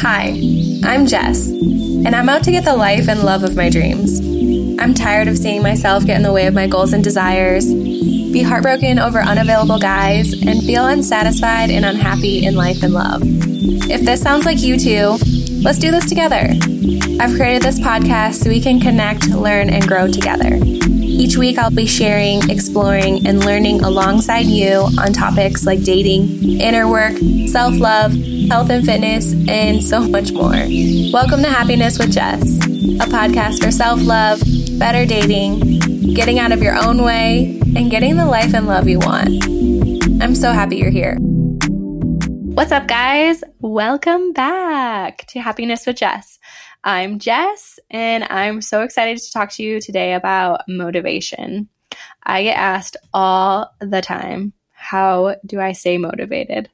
Hi, I'm Jess, and I'm out to get the life and love of my dreams. I'm tired of seeing myself get in the way of my goals and desires, be heartbroken over unavailable guys, and feel unsatisfied and unhappy in life and love. If this sounds like you too, let's do this together. I've created this podcast so we can connect, learn, and grow together. Each week, I'll be sharing, exploring, and learning alongside you on topics like dating, inner work, self love, health and fitness, and so much more. Welcome to Happiness with Jess, a podcast for self love, better dating, getting out of your own way, and getting the life and love you want. I'm so happy you're here. What's up, guys? Welcome back to Happiness with Jess. I'm Jess, and I'm so excited to talk to you today about motivation. I get asked all the time, how do I stay motivated?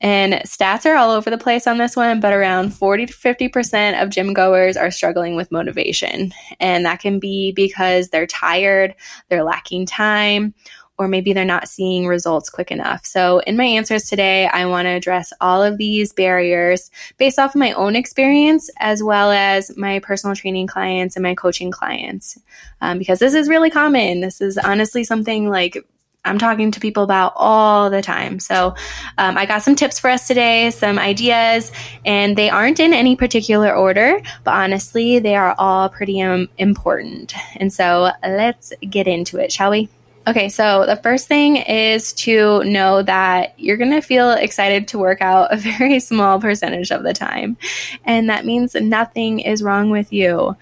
And stats are all over the place on this one, but around 40 to 50% of gym goers are struggling with motivation. And that can be because they're tired, they're lacking time, or maybe they're not seeing results quick enough. So, in my answers today, I want to address all of these barriers based off of my own experience as well as my personal training clients and my coaching clients, um, because this is really common. This is honestly something like I'm talking to people about all the time. So, um, I got some tips for us today, some ideas, and they aren't in any particular order, but honestly, they are all pretty um, important. And so, let's get into it, shall we? Okay, so the first thing is to know that you're going to feel excited to work out a very small percentage of the time. And that means nothing is wrong with you.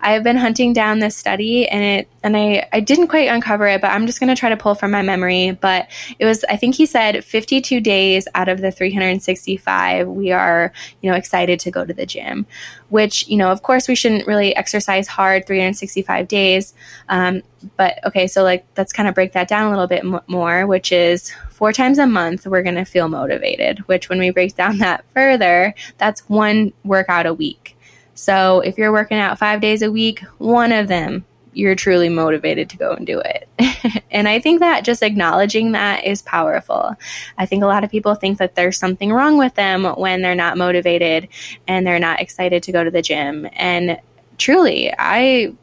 I have been hunting down this study and it and I, I didn't quite uncover it, but I'm just gonna try to pull from my memory. But it was I think he said 52 days out of the 365 we are, you know, excited to go to the gym. Which, you know, of course we shouldn't really exercise hard 365 days. Um, but okay, so like let's kind of break that down a little bit m- more, which is four times a month we're going to feel motivated, which when we break down that further, that's one workout a week. So if you're working out five days a week, one of them, you're truly motivated to go and do it. and I think that just acknowledging that is powerful. I think a lot of people think that there's something wrong with them when they're not motivated and they're not excited to go to the gym. And truly, I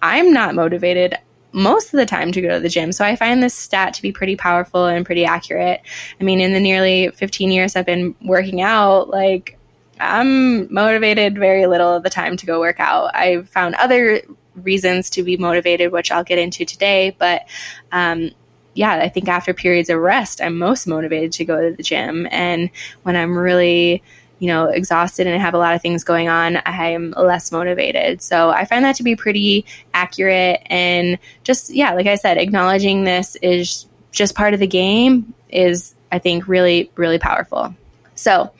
I'm not motivated most of the time to go to the gym. So I find this stat to be pretty powerful and pretty accurate. I mean, in the nearly 15 years I've been working out, like I'm motivated very little of the time to go work out. I've found other reasons to be motivated, which I'll get into today. But um, yeah, I think after periods of rest, I'm most motivated to go to the gym. And when I'm really, you know, exhausted and I have a lot of things going on, I'm less motivated. So I find that to be pretty accurate. And just, yeah, like I said, acknowledging this is just part of the game is, I think, really, really powerful. So,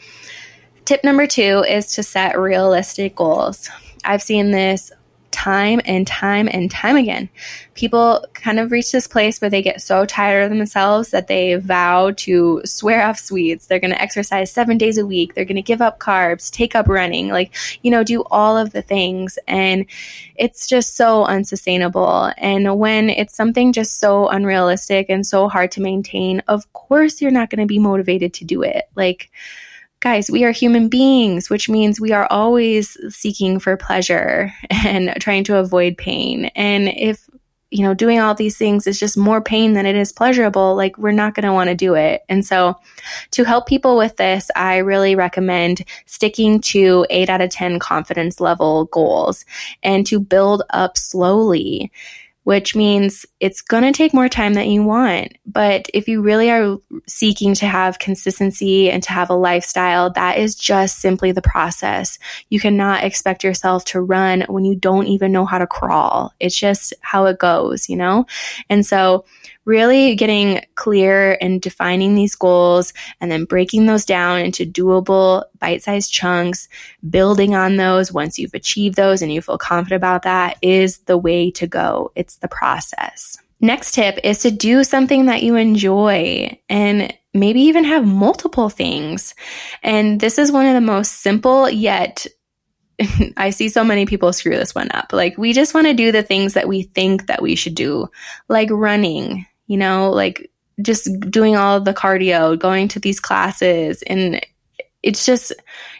Tip number two is to set realistic goals. I've seen this time and time and time again. People kind of reach this place where they get so tired of themselves that they vow to swear off sweets. They're going to exercise seven days a week. They're going to give up carbs, take up running, like, you know, do all of the things. And it's just so unsustainable. And when it's something just so unrealistic and so hard to maintain, of course you're not going to be motivated to do it. Like, guys, we are human beings, which means we are always seeking for pleasure and trying to avoid pain. And if you know, doing all these things is just more pain than it is pleasurable, like we're not going to want to do it. And so, to help people with this, I really recommend sticking to eight out of 10 confidence level goals and to build up slowly which means it's going to take more time than you want. But if you really are seeking to have consistency and to have a lifestyle, that is just simply the process. You cannot expect yourself to run when you don't even know how to crawl. It's just how it goes, you know? And so really getting clear and defining these goals and then breaking those down into doable bite sized chunks, building on those once you've achieved those and you feel confident about that is the way to go. It's the process. Next tip is to do something that you enjoy and maybe even have multiple things. And this is one of the most simple yet I see so many people screw this one up. Like we just want to do the things that we think that we should do, like running, you know, like just doing all the cardio, going to these classes and it's just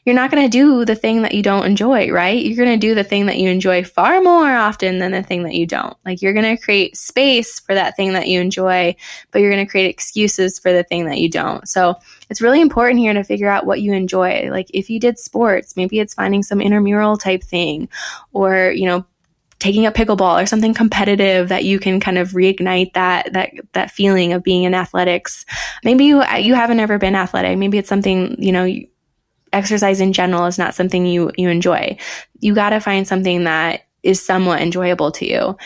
you're not going to do the thing that you don't enjoy, right? You're going to do the thing that you enjoy far more often than the thing that you don't. Like you're going to create space for that thing that you enjoy, but you're going to create excuses for the thing that you don't. So it's really important here to figure out what you enjoy. Like if you did sports, maybe it's finding some intramural type thing or, you know, taking up pickleball or something competitive that you can kind of reignite that that that feeling of being in athletics. Maybe you you haven't ever been athletic. Maybe it's something you know exercise in general is not something you you enjoy. You got to find something that is somewhat enjoyable to you,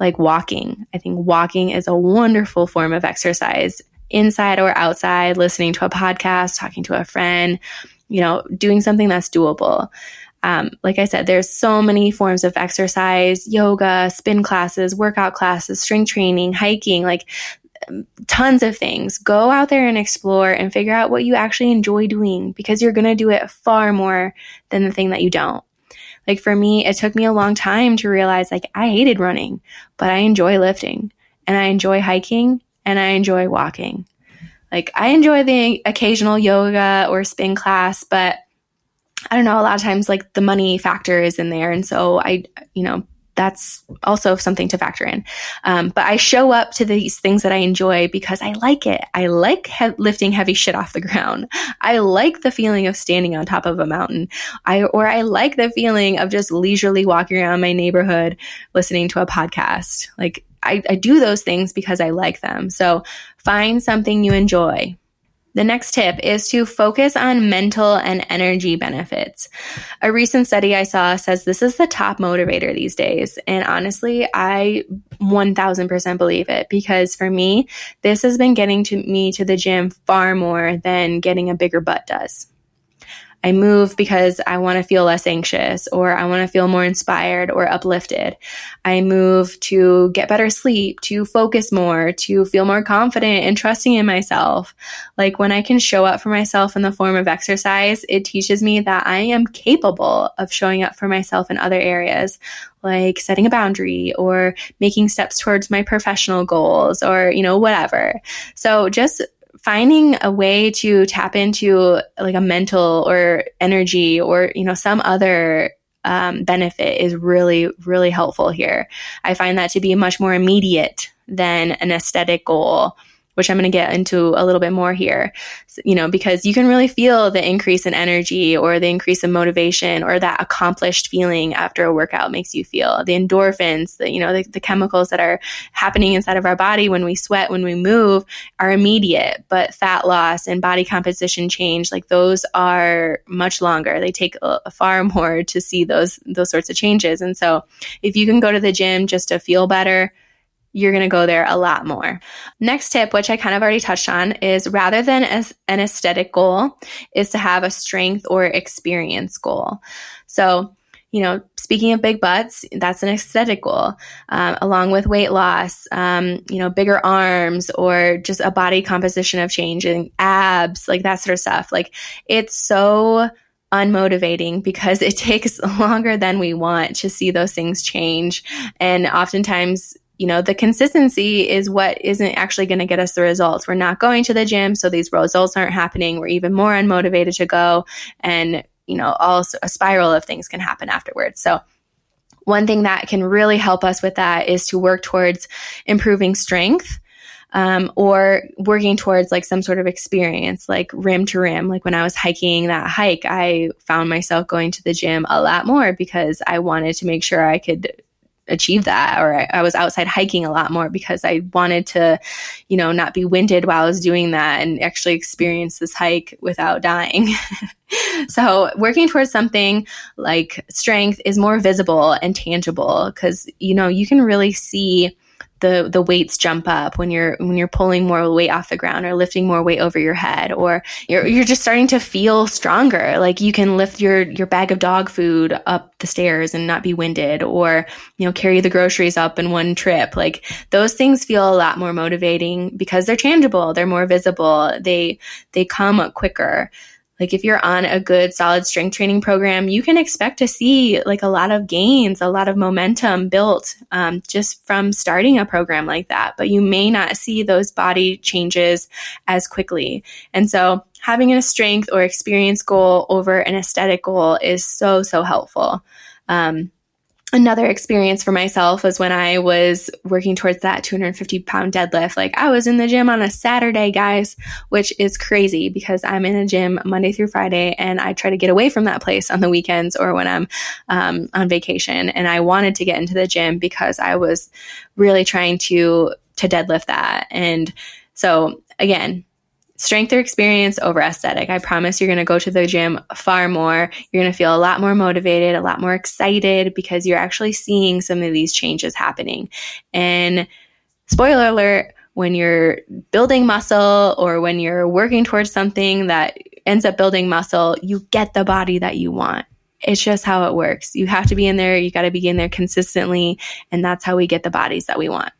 like walking. I think walking is a wonderful form of exercise, inside or outside, listening to a podcast, talking to a friend, you know, doing something that's doable. Um, like I said, there's so many forms of exercise, yoga, spin classes, workout classes, strength training, hiking, like tons of things. Go out there and explore and figure out what you actually enjoy doing because you're going to do it far more than the thing that you don't. Like for me, it took me a long time to realize like I hated running, but I enjoy lifting and I enjoy hiking and I enjoy walking. Like I enjoy the occasional yoga or spin class, but I don't know, a lot of times like the money factor is in there. And so I, you know, that's also something to factor in. Um, but I show up to these things that I enjoy because I like it. I like he- lifting heavy shit off the ground. I like the feeling of standing on top of a mountain. I or I like the feeling of just leisurely walking around my neighborhood listening to a podcast. Like I, I do those things because I like them. So find something you enjoy. The next tip is to focus on mental and energy benefits. A recent study I saw says this is the top motivator these days. And honestly, I 1000% believe it because for me, this has been getting to me to the gym far more than getting a bigger butt does. I move because I want to feel less anxious or I want to feel more inspired or uplifted. I move to get better sleep, to focus more, to feel more confident and trusting in myself. Like when I can show up for myself in the form of exercise, it teaches me that I am capable of showing up for myself in other areas like setting a boundary or making steps towards my professional goals or, you know, whatever. So just finding a way to tap into like a mental or energy or you know some other um, benefit is really really helpful here. I find that to be much more immediate than an aesthetic goal which I'm going to get into a little bit more here, you know, because you can really feel the increase in energy or the increase in motivation or that accomplished feeling after a workout makes you feel. The endorphins, the, you know, the, the chemicals that are happening inside of our body when we sweat, when we move are immediate, but fat loss and body composition change, like those are much longer. They take a, a far more to see those, those sorts of changes. And so if you can go to the gym just to feel better, you're going to go there a lot more. Next tip, which I kind of already touched on, is rather than as an aesthetic goal, is to have a strength or experience goal. So, you know, speaking of big butts, that's an aesthetic goal, um, along with weight loss, um, you know, bigger arms or just a body composition of changing abs, like that sort of stuff. Like it's so unmotivating because it takes longer than we want to see those things change. And oftentimes you know, the consistency is what isn't actually going to get us the results. We're not going to the gym, so these results aren't happening. We're even more unmotivated to go. And, you know, also a spiral of things can happen afterwards. So, one thing that can really help us with that is to work towards improving strength. Um, or working towards like some sort of experience, like rim to rim. Like when I was hiking that hike, I found myself going to the gym a lot more because I wanted to make sure I could achieve that or I, I, was outside hiking a lot more because I wanted to, you know, not be winded while I was doing that and actually experience this hike without dying. so working towards something like strength is more visible and tangible because, you know, you can really see the the weights jump up when you're when you're pulling more weight off the ground or lifting more weight over your head or you're you're just starting to feel stronger. Like you can lift your your bag of dog food up the stairs and not be winded or you know carry the groceries up in one trip. Like those things feel a lot more motivating because they're tangible. They're more visible. They they come quicker like if you're on a good solid strength training program you can expect to see like a lot of gains a lot of momentum built um, just from starting a program like that but you may not see those body changes as quickly and so having a strength or experience goal over an aesthetic goal is so, so helpful. Um, another experience for myself was when I was working towards that 250 pound deadlift. Like I was in the gym on a Saturday, guys, which is crazy because I'm in a gym Monday through Friday and I try to get away from that place on the weekends or when I'm um, on vacation. And I wanted to get into the gym because I was really trying to to deadlift that. And so again, strength or experience over aesthetic. I promise you're going to go to the gym far more. You're going to feel a lot more motivated, a lot more excited because you're actually seeing some of these changes happening. And spoiler alert, when you're building muscle or when you're working towards something that ends up building muscle, you get the body that you want. It's just how it works. You have to be in there, you got to be in there consistently, and that's how we get the bodies that we want.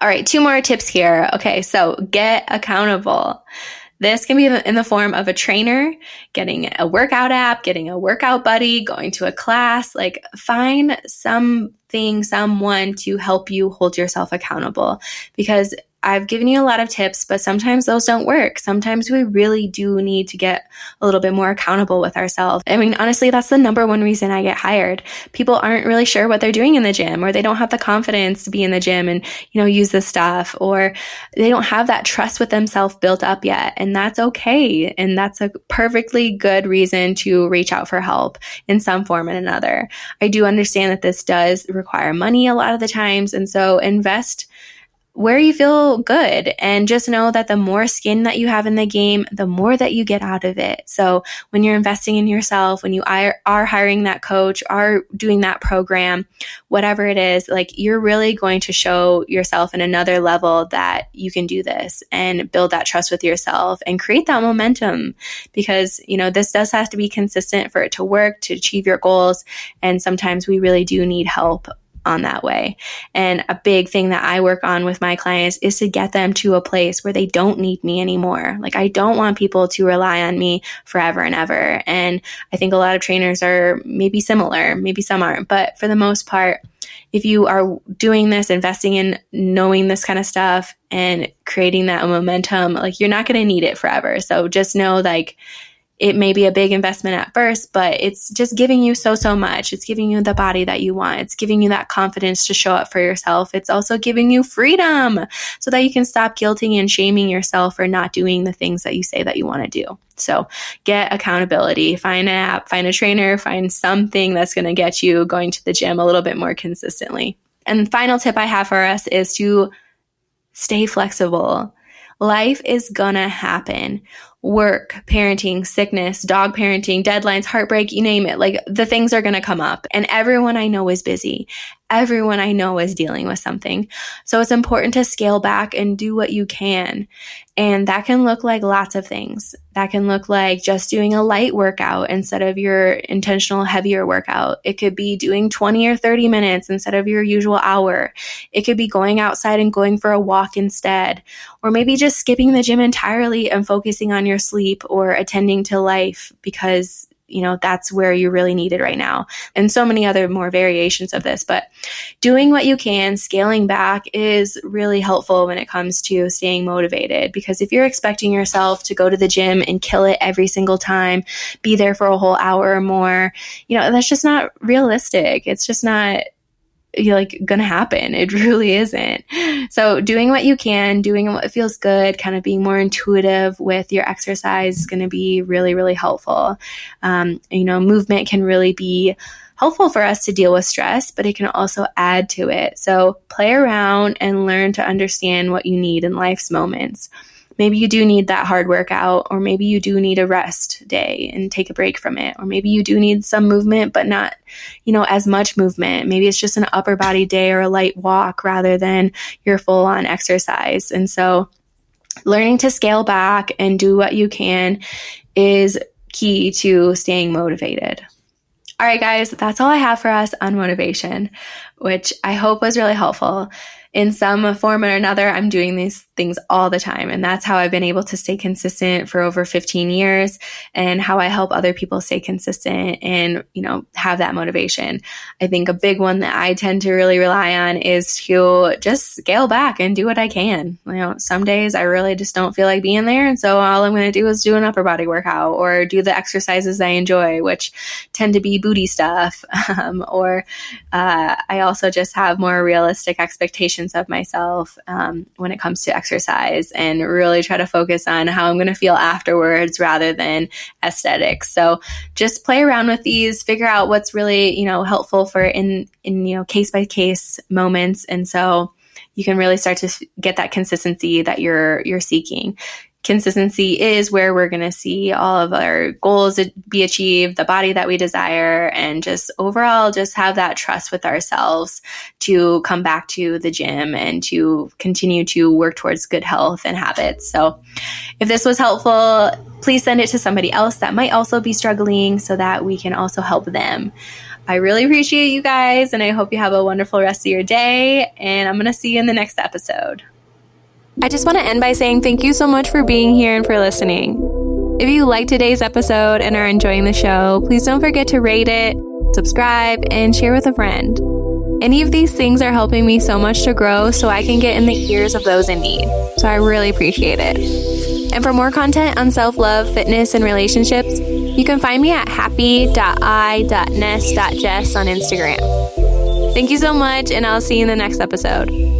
All right, two more tips here. Okay, so get accountable. This can be in the form of a trainer, getting a workout app, getting a workout buddy, going to a class. Like, find something, someone to help you hold yourself accountable because I've given you a lot of tips, but sometimes those don't work. Sometimes we really do need to get a little bit more accountable with ourselves. I mean, honestly, that's the number one reason I get hired. People aren't really sure what they're doing in the gym, or they don't have the confidence to be in the gym and, you know, use this stuff, or they don't have that trust with themselves built up yet. And that's okay. And that's a perfectly good reason to reach out for help in some form and another. I do understand that this does require money a lot of the times. And so invest where you feel good and just know that the more skin that you have in the game, the more that you get out of it. So when you're investing in yourself, when you are, hiring that coach, are doing that program, whatever it is, like you're really going to show yourself in another level that you can do this and build that trust with yourself and create that momentum because, you know, this does have to be consistent for it to work, to achieve your goals. And sometimes we really do need help on that way. And a big thing that I work on with my clients is to get them to a place where they don't need me anymore. Like I don't want people to rely on me forever and ever. And I think a lot of trainers are maybe similar, maybe some aren't, but for the most part, if you are doing this, investing in knowing this kind of stuff and creating that momentum, like you're not going to need it forever. So just know like it may be a big investment at first, but it's just giving you so, so much. It's giving you the body that you want. It's giving you that confidence to show up for yourself. It's also giving you freedom so that you can stop guilting and shaming yourself for not doing the things that you say that you want to do. So get accountability, find an app, find a trainer, find something that's going to get you going to the gym a little bit more consistently. And final tip I have for us is to stay flexible. Life is gonna happen work, parenting, sickness, dog parenting, deadlines, heartbreak, you name it. Like the things are going to come up. And everyone I know is busy. Everyone I know is dealing with something. So it's important to scale back and do what you can. And that can look like lots of things. That can look like just doing a light workout instead of your intentional heavier workout. It could be doing 20 or 30 minutes instead of your usual hour. It could be going outside and going for a walk instead. Or maybe just skipping the gym entirely and focusing on your sleep or attending to life because you know, that's where you really need it right now. And so many other more variations of this. But doing what you can, scaling back is really helpful when it comes to staying motivated. Because if you're expecting yourself to go to the gym and kill it every single time, be there for a whole hour or more, you know, that's just not realistic. It's just not like gonna happen. It really isn't. So doing what you can, doing what feels good, kind of being more intuitive with your exercise is gonna be really, really helpful. Um, you know, movement can really be helpful for us to deal with stress, but it can also add to it. So play around and learn to understand what you need in life's moments maybe you do need that hard workout, or maybe you do need a rest day and take a break from it, or maybe you do need some movement, but not, you know, as much movement. Maybe it's just an upper body day or a light walk rather than your full on exercise. And so learning to scale back and do what you can is key to staying motivated. All right, guys, that's all I have for us on motivation, which I hope was really helpful in some form or another, I'm doing these things all the time. And that's how I've been able to stay consistent for over 15 years and how I help other people stay consistent and, you know, have that motivation. I think a big one that I tend to really rely on is to just scale back and do what I can. You know, some days I really just don't feel like being there. And so all I'm going to do is do an upper body workout or do the exercises I enjoy, which tend to be booty stuff. Um, or uh, I also just have more realistic expectations of myself um, when it comes to exercise and really try to focus on how I'm going to feel afterwards rather than aesthetics. So just play around with these, figure out what's really, you know, helpful for in, in, you know, case by case moments. And so you can really start to get that consistency that you're, you're seeking consistency is where we're going to see all of our goals be achieved, the body that we desire, and just overall just have that trust with ourselves to come back to the gym and to continue to work towards good health and habits. So if this was helpful, please send it to somebody else that might also be struggling so that we can also help them. I really appreciate you guys, and I hope you have a wonderful rest of your day. And I'm going to see you in the next episode. I just want to end by saying thank you so much for being here and for listening. If you liked today's episode and are enjoying the show, please don't forget to rate it, subscribe, and share with a friend. Any of these things are helping me so much to grow so I can get in the ears of those in need. So I really appreciate it. And for more content on self love, fitness, and relationships, you can find me at happy.i.ness.jess on Instagram. Thank you so much, and I'll see you in the next episode.